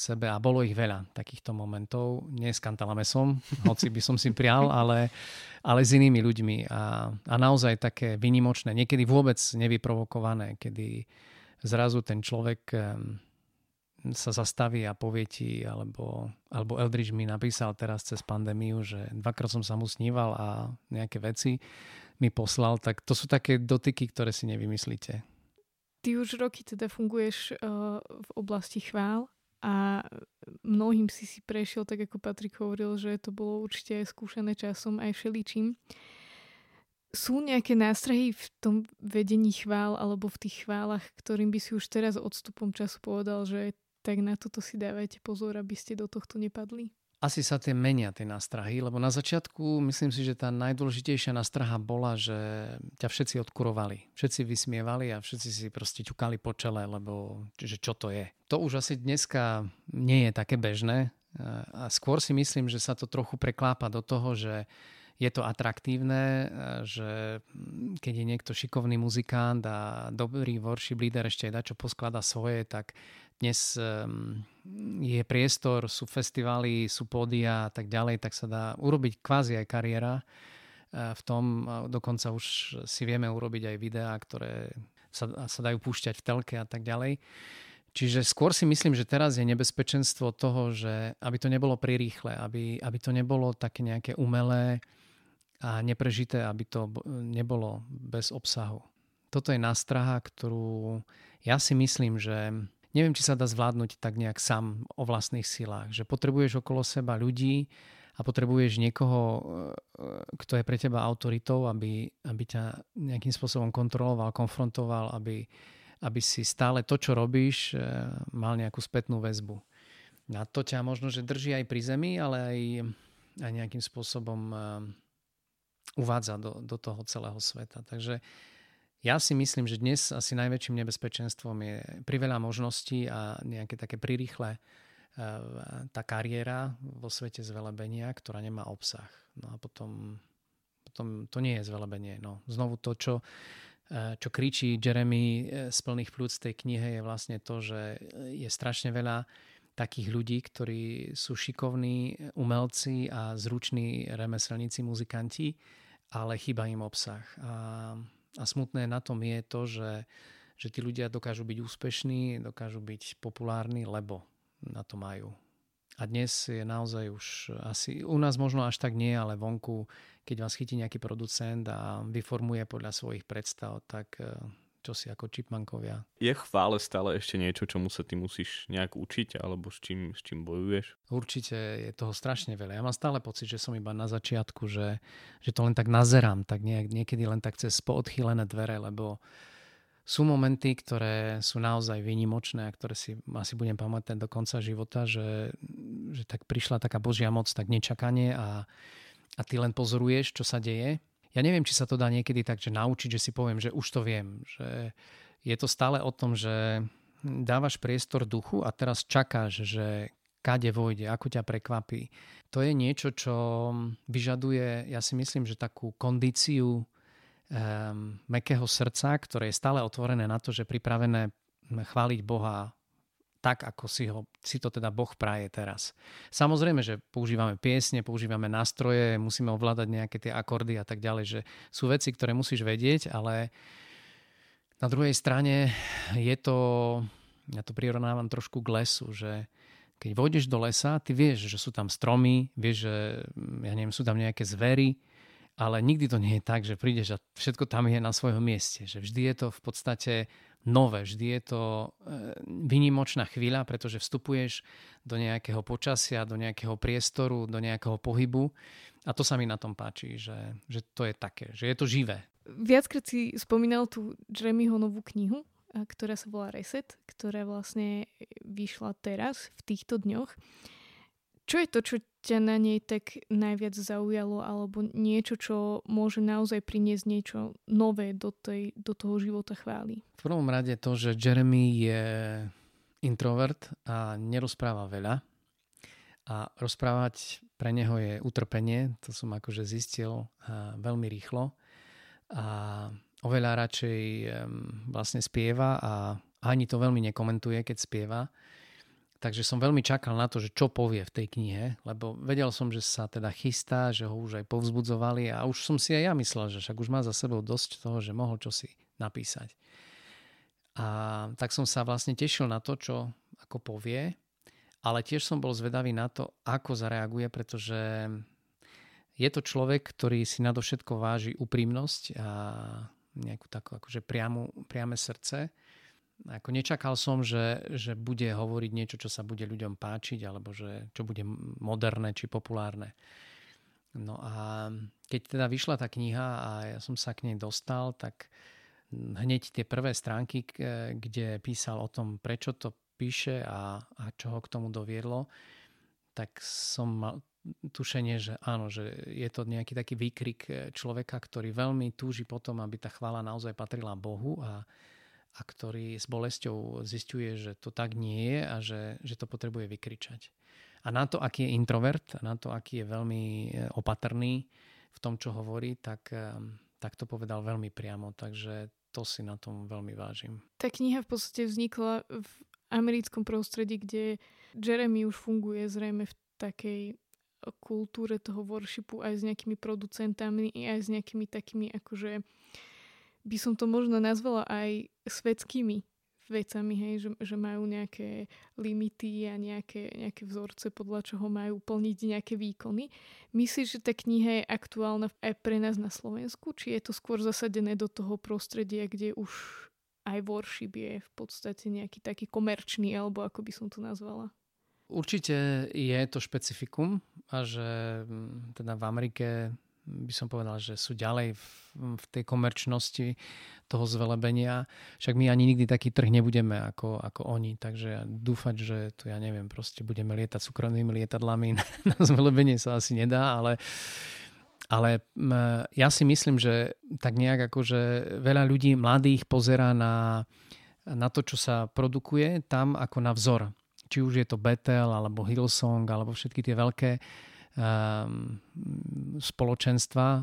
sebe a bolo ich veľa takýchto momentov. Nie s Kantalamesom, hoci by som si prial, ale, ale s inými ľuďmi a, a naozaj také vynimočné, niekedy vôbec nevyprovokované, kedy zrazu ten človek sa zastaví a povie ti, alebo, alebo Eldridge mi napísal teraz cez pandémiu, že dvakrát som sa mu sníval a nejaké veci mi poslal, tak to sú také dotyky, ktoré si nevymyslíte. Ty už roky teda funguješ uh, v oblasti chvál a mnohým si si prešiel, tak ako Patrik hovoril, že to bolo určite skúšané časom aj všeličím. Sú nejaké nástrahy v tom vedení chvál alebo v tých chválach, ktorým by si už teraz odstupom času povedal, že tak na toto si dávajte pozor, aby ste do tohto nepadli. Asi sa tie menia, tie nástrahy, lebo na začiatku myslím si, že tá najdôležitejšia nástraha bola, že ťa všetci odkurovali. Všetci vysmievali a všetci si proste ťukali po čele, lebo že čo to je. To už asi dneska nie je také bežné a skôr si myslím, že sa to trochu preklápa do toho, že je to atraktívne, že keď je niekto šikovný muzikant a dobrý worship leader ešte aj čo posklada svoje, tak dnes ehm, je priestor, sú festivály, sú pódia a tak ďalej, tak sa dá urobiť kvázi aj kariéra eh, v tom. Dokonca už si vieme urobiť aj videá, ktoré sa, sa dajú púšťať v telke a tak ďalej. Čiže skôr si myslím, že teraz je nebezpečenstvo toho, že aby to nebolo prirýchle, aby, aby to nebolo také nejaké umelé a neprežité, aby to nebolo bez obsahu. Toto je nástraha, ktorú ja si myslím, že neviem, či sa dá zvládnuť tak nejak sám o vlastných silách. Že potrebuješ okolo seba ľudí a potrebuješ niekoho, e, kto je pre teba autoritou, aby, aby ťa nejakým spôsobom kontroloval, konfrontoval, aby, aby si stále to, čo robíš, e, mal nejakú spätnú väzbu. A to ťa možno, že drží aj pri zemi, ale aj, aj nejakým spôsobom e, uvádza do, do toho celého sveta. Takže ja si myslím, že dnes asi najväčším nebezpečenstvom je priveľa možností a nejaké také prirýchle eh, tá kariéra vo svete zvelebenia, ktorá nemá obsah. No a potom, potom to nie je zvelebenie. No. Znovu to, čo, eh, čo kričí Jeremy eh, z plných plúc tej knihe je vlastne to, že je strašne veľa takých ľudí, ktorí sú šikovní umelci a zruční remeselníci, muzikanti, ale chýba im obsah. A a smutné na tom je to, že, že tí ľudia dokážu byť úspešní, dokážu byť populárni, lebo na to majú. A dnes je naozaj už asi, u nás možno až tak nie, ale vonku, keď vás chytí nejaký producent a vyformuje podľa svojich predstav, tak eh, čo si ako čipmankovia. Je chvále stále ešte niečo, čomu sa ty musíš nejak učiť, alebo s čím, s čím bojuješ? Určite je toho strašne veľa. Ja mám stále pocit, že som iba na začiatku, že, že to len tak nazerám, tak nejak, niekedy len tak cez poodchýlené dvere, lebo sú momenty, ktoré sú naozaj výnimočné a ktoré si asi budem pamätať do konca života, že, že tak prišla taká božia moc tak nečakanie a, a ty len pozoruješ, čo sa deje ja neviem, či sa to dá niekedy tak, že naučiť, že si poviem, že už to viem. Že je to stále o tom, že dávaš priestor duchu a teraz čakáš, že kade vojde, ako ťa prekvapí. To je niečo, čo vyžaduje, ja si myslím, že takú kondíciu um, mekého srdca, ktoré je stále otvorené na to, že pripravené chváliť Boha tak, ako si, ho, si to teda Boh praje teraz. Samozrejme, že používame piesne, používame nástroje, musíme ovládať nejaké tie akordy a tak ďalej, že sú veci, ktoré musíš vedieť, ale Na druhej strane je to, ja to prirovnávam trošku k lesu, že keď vôjdeš do lesa, ty vieš, že sú tam stromy, vieš, že ja neviem, sú tam nejaké zvery, ale nikdy to nie je tak, že prídeš a všetko tam je na svojom mieste. Že vždy je to v podstate nové, vždy je to e, vynimočná chvíľa, pretože vstupuješ do nejakého počasia, do nejakého priestoru, do nejakého pohybu a to sa mi na tom páči, že, že to je také, že je to živé. Viackrát si spomínal tú Jeremyho novú knihu, ktorá sa volá Reset, ktorá vlastne vyšla teraz, v týchto dňoch. Čo je to, čo ťa na nej tak najviac zaujalo, alebo niečo, čo môže naozaj priniesť niečo nové do, tej, do toho života chvály? V prvom rade to, že Jeremy je introvert a nerozpráva veľa. A rozprávať pre neho je utrpenie, to som akože zistil veľmi rýchlo. A oveľa radšej vlastne spieva a ani to veľmi nekomentuje, keď spieva Takže som veľmi čakal na to, že čo povie v tej knihe, lebo vedel som, že sa teda chystá, že ho už aj povzbudzovali a už som si aj ja myslel, že však už má za sebou dosť toho, že mohol čosi napísať. A tak som sa vlastne tešil na to, čo ako povie, ale tiež som bol zvedavý na to, ako zareaguje, pretože je to človek, ktorý si nadovšetko váži úprimnosť a nejakú takú akože priamu, priame srdce ako nečakal som, že, že bude hovoriť niečo, čo sa bude ľuďom páčiť, alebo že, čo bude moderné či populárne. No a keď teda vyšla tá kniha a ja som sa k nej dostal, tak hneď tie prvé stránky, kde písal o tom, prečo to píše a, a čo ho k tomu doviedlo, tak som mal tušenie, že áno, že je to nejaký taký výkrik človeka, ktorý veľmi túži potom, aby tá chvála naozaj patrila Bohu a, a ktorý s bolesťou zistuje, že to tak nie je a že, že to potrebuje vykričať. A na to, aký je introvert, a na to, aký je veľmi e, opatrný v tom, čo hovorí, tak, e, tak to povedal veľmi priamo. Takže to si na tom veľmi vážim. Tá kniha v podstate vznikla v americkom prostredí, kde Jeremy už funguje zrejme v takej kultúre toho worshipu aj s nejakými producentami, aj s nejakými takými akože by som to možno nazvala aj svetskými vecami, hej, že, že majú nejaké limity a nejaké, nejaké vzorce, podľa čoho majú plniť nejaké výkony. Myslíš, že tá kniha je aktuálna aj pre nás na Slovensku? Či je to skôr zasadené do toho prostredia, kde už aj worship je v podstate nejaký taký komerčný, alebo ako by som to nazvala? Určite je to špecifikum a že mm, teda v Amerike by som povedal, že sú ďalej v, v tej komerčnosti toho zvelebenia. Však my ani nikdy taký trh nebudeme ako, ako oni, takže dúfať, že tu ja neviem, proste budeme lietať súkromnými lietadlami *laughs* na, na zvelebenie sa asi nedá, ale ale ja si myslím, že tak nejak akože veľa ľudí mladých pozerá na, na to, čo sa produkuje tam ako na vzor. Či už je to Betel, alebo Hillsong, alebo všetky tie veľké spoločenstva, eh,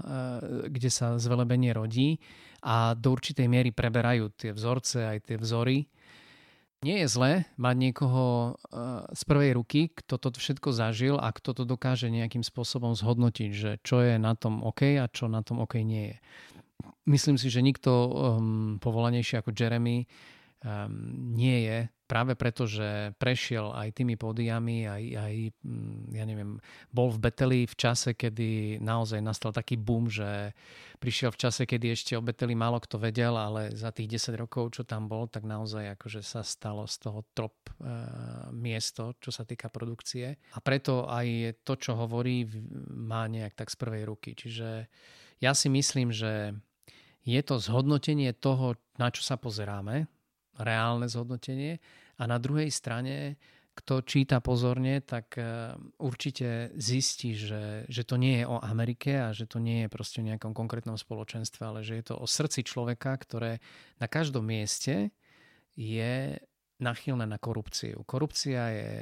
kde sa zvelebenie rodí a do určitej miery preberajú tie vzorce, aj tie vzory. Nie je zlé mať niekoho eh, z prvej ruky, kto to všetko zažil a kto to dokáže nejakým spôsobom zhodnotiť, že čo je na tom OK a čo na tom OK nie je. Myslím si, že nikto um, povolanejší ako Jeremy um, nie je práve preto, že prešiel aj tými pódiami, aj, aj mm, ja neviem, bol v Beteli v čase, kedy naozaj nastal taký boom, že prišiel v čase, kedy ešte o Beteli málo kto vedel, ale za tých 10 rokov, čo tam bol, tak naozaj akože sa stalo z toho top e, miesto, čo sa týka produkcie. A preto aj to, čo hovorí, má nejak tak z prvej ruky. Čiže ja si myslím, že je to zhodnotenie toho, na čo sa pozeráme, reálne zhodnotenie a na druhej strane kto číta pozorne, tak e, určite zistí, že, že to nie je o Amerike a že to nie je proste v nejakom konkrétnom spoločenstve, ale že je to o srdci človeka, ktoré na každom mieste je nachylné na korupciu. Korupcia je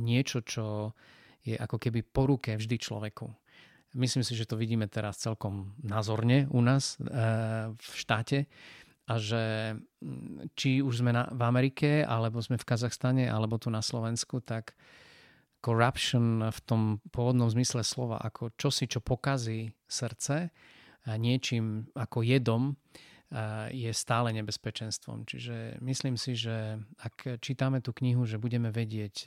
niečo, čo je ako keby po ruke vždy človeku. Myslím si, že to vidíme teraz celkom názorne u nás e, v štáte a že mm, či už sme na, v Amerike, alebo sme v Kazachstane, alebo tu na Slovensku, tak corruption v tom pôvodnom zmysle slova, ako čosi, čo pokazí srdce, a niečím ako jedom, je stále nebezpečenstvom. Čiže myslím si, že ak čítame tú knihu, že budeme vedieť,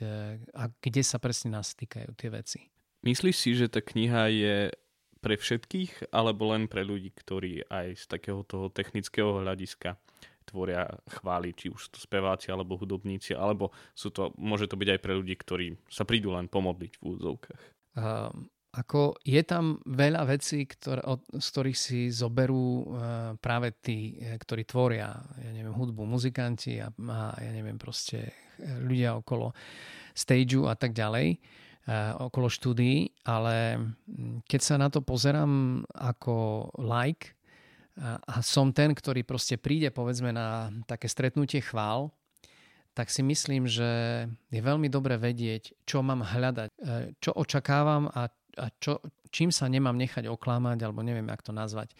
a kde sa presne nás týkajú tie veci. Myslíš si, že tá kniha je pre všetkých, alebo len pre ľudí, ktorí aj z takého toho technického hľadiska tvoria chváli, či už sú to speváci alebo hudobníci, alebo sú to, môže to byť aj pre ľudí, ktorí sa prídu len pomodliť v úvodzovkách. Uh, ako je tam veľa vecí, ktoré, od, z ktorých si zoberú uh, práve tí, e, ktorí tvoria, ja neviem, hudbu, muzikanti a, a ja neviem, proste e, ľudia okolo stageu a tak ďalej, okolo štúdií, ale keď sa na to pozerám ako like a, som ten, ktorý proste príde povedzme na také stretnutie chvál, tak si myslím, že je veľmi dobre vedieť, čo mám hľadať, čo očakávam a a čo, čím sa nemám nechať oklamať, alebo neviem, jak to nazvať.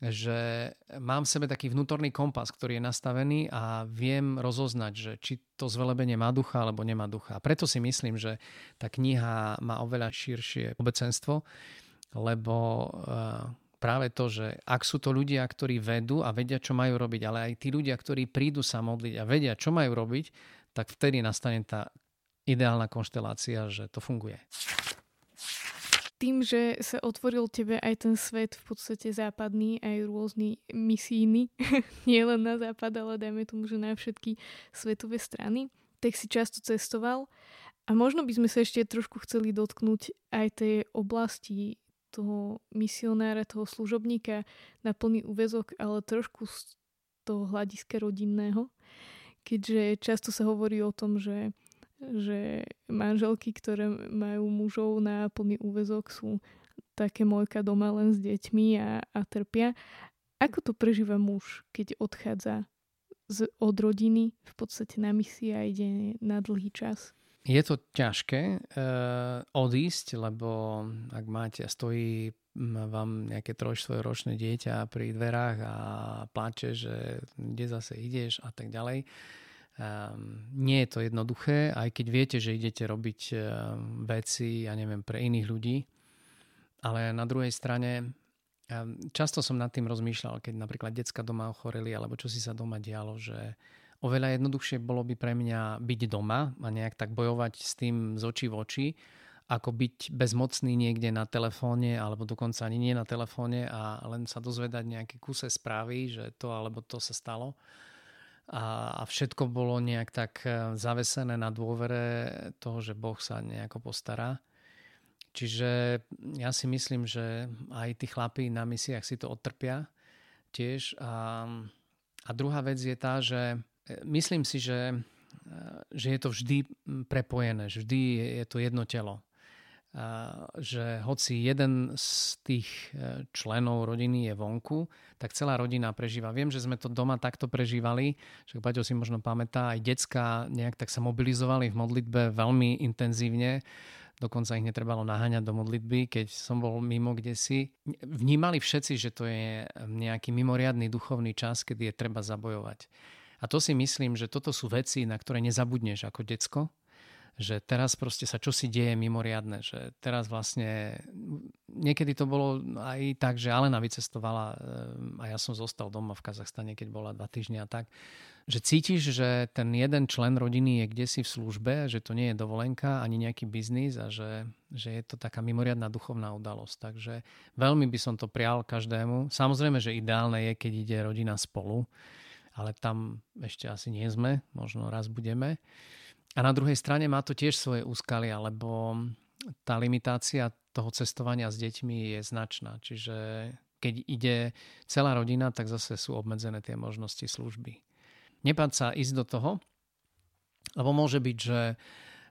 Že mám v sebe taký vnútorný kompas, ktorý je nastavený a viem rozoznať, že či to zvelebenie má ducha alebo nemá ducha. A preto si myslím, že tá kniha má oveľa širšie obecenstvo, lebo eh, práve to, že ak sú to ľudia, ktorí vedú a vedia, čo majú robiť, ale aj tí ľudia, ktorí prídu sa modliť a vedia, čo majú robiť, tak vtedy nastane tá ideálna konštelácia, že to funguje tým, že sa otvoril tebe aj ten svet v podstate západný, aj rôzny misíny, *laughs* nie len na západ, ale dajme tomu, že na všetky svetové strany, tak si často cestoval. A možno by sme sa ešte trošku chceli dotknúť aj tej oblasti toho misionára, toho služobníka na plný úvezok, ale trošku z toho hľadiska rodinného. Keďže často sa hovorí o tom, že že manželky, ktoré majú mužov na plný úvezok, sú také mojka doma len s deťmi a, a trpia. Ako to prežíva muž, keď odchádza z, od rodiny v podstate na misii a ide na dlhý čas? Je to ťažké uh, odísť, lebo ak máte, stojí vám nejaké trojštvojročné dieťa pri dverách a plače, že kde zase ideš a tak ďalej. Nie je to jednoduché, aj keď viete, že idete robiť um, veci, ja neviem, pre iných ľudí. Ale na druhej strane, um, často som nad tým rozmýšľal, keď napríklad decka doma ochoreli, alebo čo si sa doma dialo, že oveľa jednoduchšie bolo by pre mňa byť doma a nejak tak bojovať s tým z očí v oči, ako byť bezmocný niekde na telefóne, alebo dokonca ani nie na telefóne a len sa dozvedať nejaké kuse správy, že to alebo to sa stalo a všetko bolo nejak tak e, zavesené na dôvere toho, že Boh sa nejako postará. Čiže ja si myslím, že aj tí chlapí na misiách si to odtrpia tiež. A, a druhá vec je tá, že e, myslím si, že, e, že je to vždy prepojené, vždy je to jedno telo že hoci jeden z tých e, členov rodiny je vonku, tak celá rodina prežíva. Viem, že sme to doma takto prežívali, že Paťo si možno pamätá, aj decka nejak tak sa mobilizovali v modlitbe veľmi intenzívne, dokonca ich netrebalo naháňať do modlitby, keď som bol mimo kde si. Vnímali všetci, že to je nejaký mimoriadný duchovný čas, kedy je treba zabojovať. A to si myslím, že toto sú veci, na ktoré nezabudneš ako decko, že teraz proste sa čosi deje mimoriadne, že teraz vlastne niekedy to bolo aj tak, že Alena vycestovala eh, a ja som zostal doma v Kazachstane, keď bola dva týždňa a tak, že cítiš, že ten jeden člen rodiny je kde si v službe, že to nie je dovolenka ani nejaký biznis a že, že je to taká mimoriadná duchovná udalosť. Takže veľmi by som to prial každému. Samozrejme, že ideálne je, keď ide rodina spolu, ale tam ešte asi nie sme, možno raz budeme. A na druhej strane má to tiež svoje úskalia, lebo tá limitácia toho cestovania s deťmi je značná. Čiže keď ide celá rodina, tak zase sú obmedzené tie možnosti služby. Nepáť sa ísť do toho, lebo môže byť, že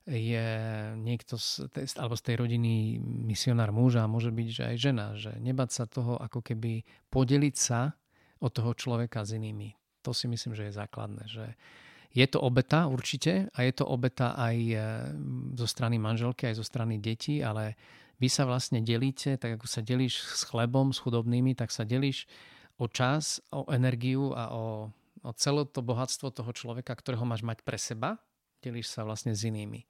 je niekto z, alebo z tej rodiny misionár muža, môže byť, že aj žena, že nebať sa toho ako keby podeliť sa od toho človeka s inými. To si myslím, že je základné, že je to obeta určite a je to obeta aj e, zo strany manželky, aj zo strany detí, ale vy sa vlastne delíte, tak ako sa delíš s chlebom, s chudobnými, tak sa delíš o čas, o energiu a o, o celé to bohatstvo toho človeka, ktorého máš mať pre seba, delíš sa vlastne s inými.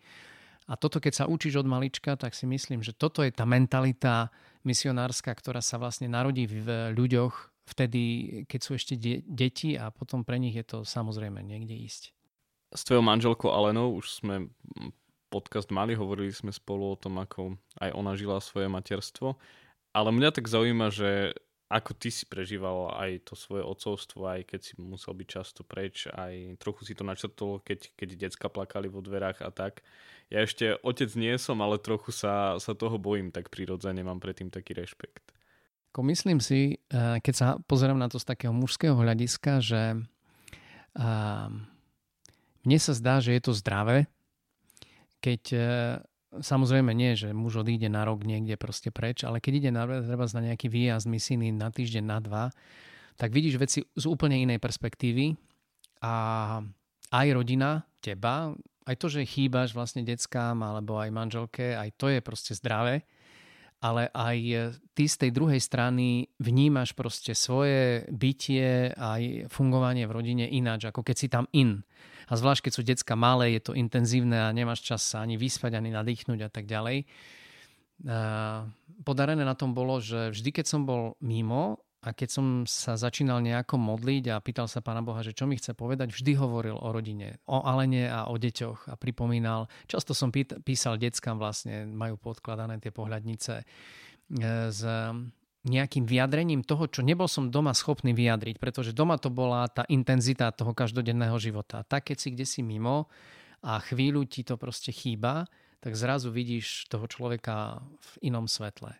A toto, keď sa učíš od malička, tak si myslím, že toto je tá mentalita misionárska, ktorá sa vlastne narodí v ľuďoch vtedy, keď sú ešte de- deti a potom pre nich je to samozrejme niekde ísť. S tvojou manželkou Alenou už sme podcast mali, hovorili sme spolu o tom, ako aj ona žila svoje materstvo. Ale mňa tak zaujíma, že ako ty si prežíval aj to svoje ocovstvo, aj keď si musel byť často preč, aj trochu si to načrtol, keď, keď decka plakali vo dverách a tak. Ja ešte otec nie som, ale trochu sa, sa toho bojím, tak prirodzene mám predtým taký rešpekt. Ako myslím si, eh, keď sa pozerám na to z takého mužského hľadiska, že ehm, mne sa zdá, že je to zdravé, keď eh, Samozrejme nie, že muž odíde na rok niekde proste preč, ale keď ide na, treba na nejaký výjazd misijný na týždeň, na dva, tak vidíš veci z úplne inej perspektívy a aj rodina, teba, aj to, že chýbaš vlastne deckám alebo aj manželke, aj to je proste zdravé, ale aj ty z tej druhej strany vnímaš proste svoje bytie aj fungovanie v rodine ináč, ako keď si tam in. A zvlášť, keď sú decka malé, je to intenzívne a nemáš čas sa ani vyspať, ani nadýchnuť a tak ďalej. Podarené na tom bolo, že vždy, keď som bol mimo a keď som sa začínal nejako modliť a pýtal sa Pána Boha, že čo mi chce povedať, vždy hovoril o rodine, o Alene a o deťoch a pripomínal. Často som písal deckám vlastne, majú podkladané tie pohľadnice e, z nejakým vyjadrením toho, čo nebol som doma schopný vyjadriť, pretože doma to bola tá intenzita toho každodenného života. Tak keď si kde si mimo a chvíľu ti to proste chýba, tak zrazu vidíš toho človeka v inom svetle.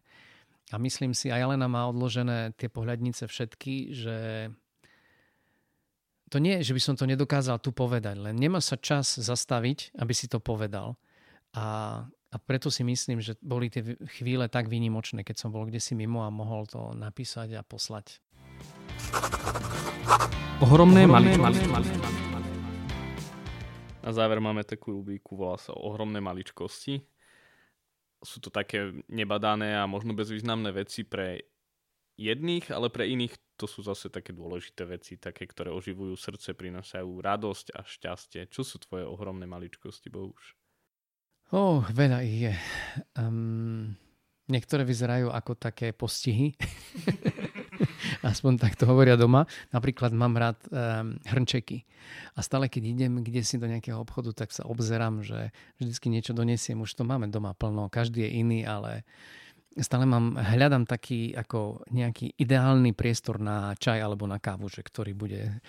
A myslím si, aj Elena má odložené tie pohľadnice všetky, že to nie že by som to nedokázal tu povedať, len nemá sa čas zastaviť, aby si to povedal. A a preto si myslím, že boli tie chvíle tak výnimočné, keď som bol kde si mimo a mohol to napísať a poslať. Ohromné, Ohromné maličkosti. Na záver máme takú rubriku, volá sa Ohromné maličkosti. Sú to také nebadané a možno bezvýznamné veci pre jedných, ale pre iných to sú zase také dôležité veci, také, ktoré oživujú srdce, prinášajú radosť a šťastie. Čo sú tvoje ohromné maličkosti, Bohuž? Oh, veľa ich je. Um, niektoré vyzerajú ako také postihy. *laughs* *laughs* Aspoň tak to hovoria doma. Napríklad mám rád um, hrnčeky. A stále, keď idem kde si do nejakého obchodu, tak sa obzerám, že vždycky niečo donesiem. Už to máme doma plno. Každý je iný, ale stále mám, hľadám taký ako nejaký ideálny priestor na čaj alebo na kávu, že ktorý bude.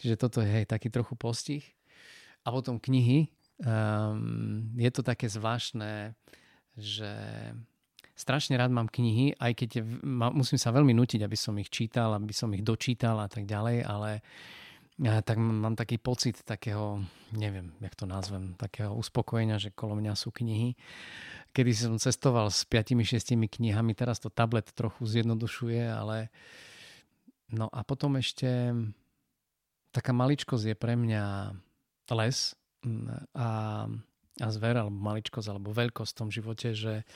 Čiže toto je hej, taký trochu postih. A potom knihy, Um, je to také zvláštne, že strašne rád mám knihy, aj keď musím sa veľmi nutiť, aby som ich čítal, aby som ich dočítal a tak ďalej, ale ja, tak mám taký pocit takého, neviem, jak to nazvem, takého uspokojenia, že kolo mňa sú knihy. Kedy som cestoval s 5-6 knihami, teraz to tablet trochu zjednodušuje, ale no a potom ešte taká maličkosť je pre mňa les, a, a zver alebo maličkosť alebo veľkosť v tom živote, že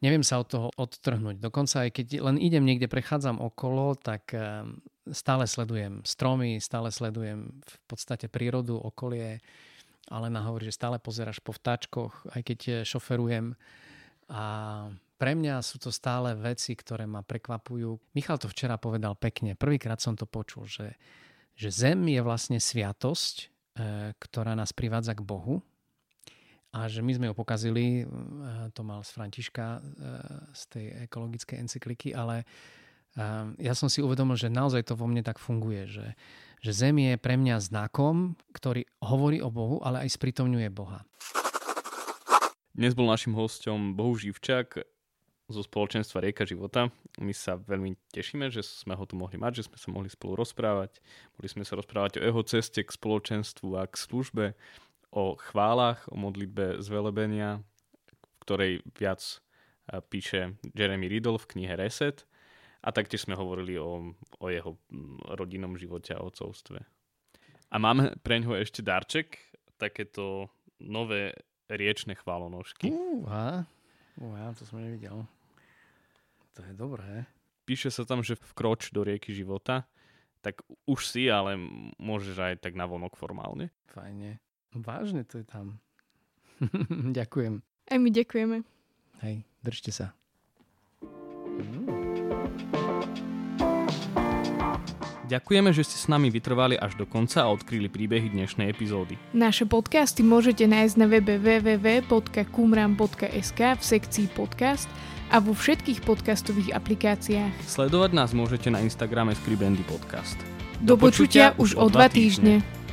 neviem sa od toho odtrhnúť. Dokonca aj keď len idem niekde, prechádzam okolo, tak ehm, stále sledujem stromy, stále sledujem v podstate prírodu, okolie. Ale hovorí, že stále pozeráš po vtáčkoch, aj keď šoferujem. A pre mňa sú to stále veci, ktoré ma prekvapujú. Michal to včera povedal pekne. Prvýkrát som to počul, že, že zem je vlastne sviatosť E, ktorá nás privádza k Bohu a že my sme ho pokazili, e, to mal z Františka e, z tej ekologickej encykliky, ale ja som si uvedomil, že naozaj to vo mne tak funguje, že, že Zem je pre mňa znakom, ktorý hovorí o Bohu, ale aj sprítomňuje Boha. Dnes bol našim hostom Bohu Živčák, zo spoločenstva Rieka života. My sa veľmi tešíme, že sme ho tu mohli mať, že sme sa mohli spolu rozprávať. Mohli sme sa rozprávať o jeho ceste k spoločenstvu a k službe, o chválach, o modlitbe zvelebenia, v ktorej viac eh, píše Jeremy Riddle v knihe Reset. A taktiež sme hovorili o, o jeho mm, rodinnom živote a otcovstve. A máme pre ňoho ešte darček, takéto nové riečne chválonožky. Uh, Uha, to som nevidel. To je dobré. Píše sa tam, že vkroč do rieky života, tak už si, ale môžeš aj tak na vonok formálne. Fajne. Vážne to je tam. *laughs* Ďakujem. Aj my ďakujeme. Hej, držte sa. Ďakujeme, že ste s nami vytrvali až do konca a odkryli príbehy dnešnej epizódy. Naše podcasty môžete nájsť na webe www.kumram.sk v sekcii podcast a vo všetkých podcastových aplikáciách. Sledovať nás môžete na Instagrame Skribendy Podcast. Do, Do počutia, počutia už o dva týždne. týždne.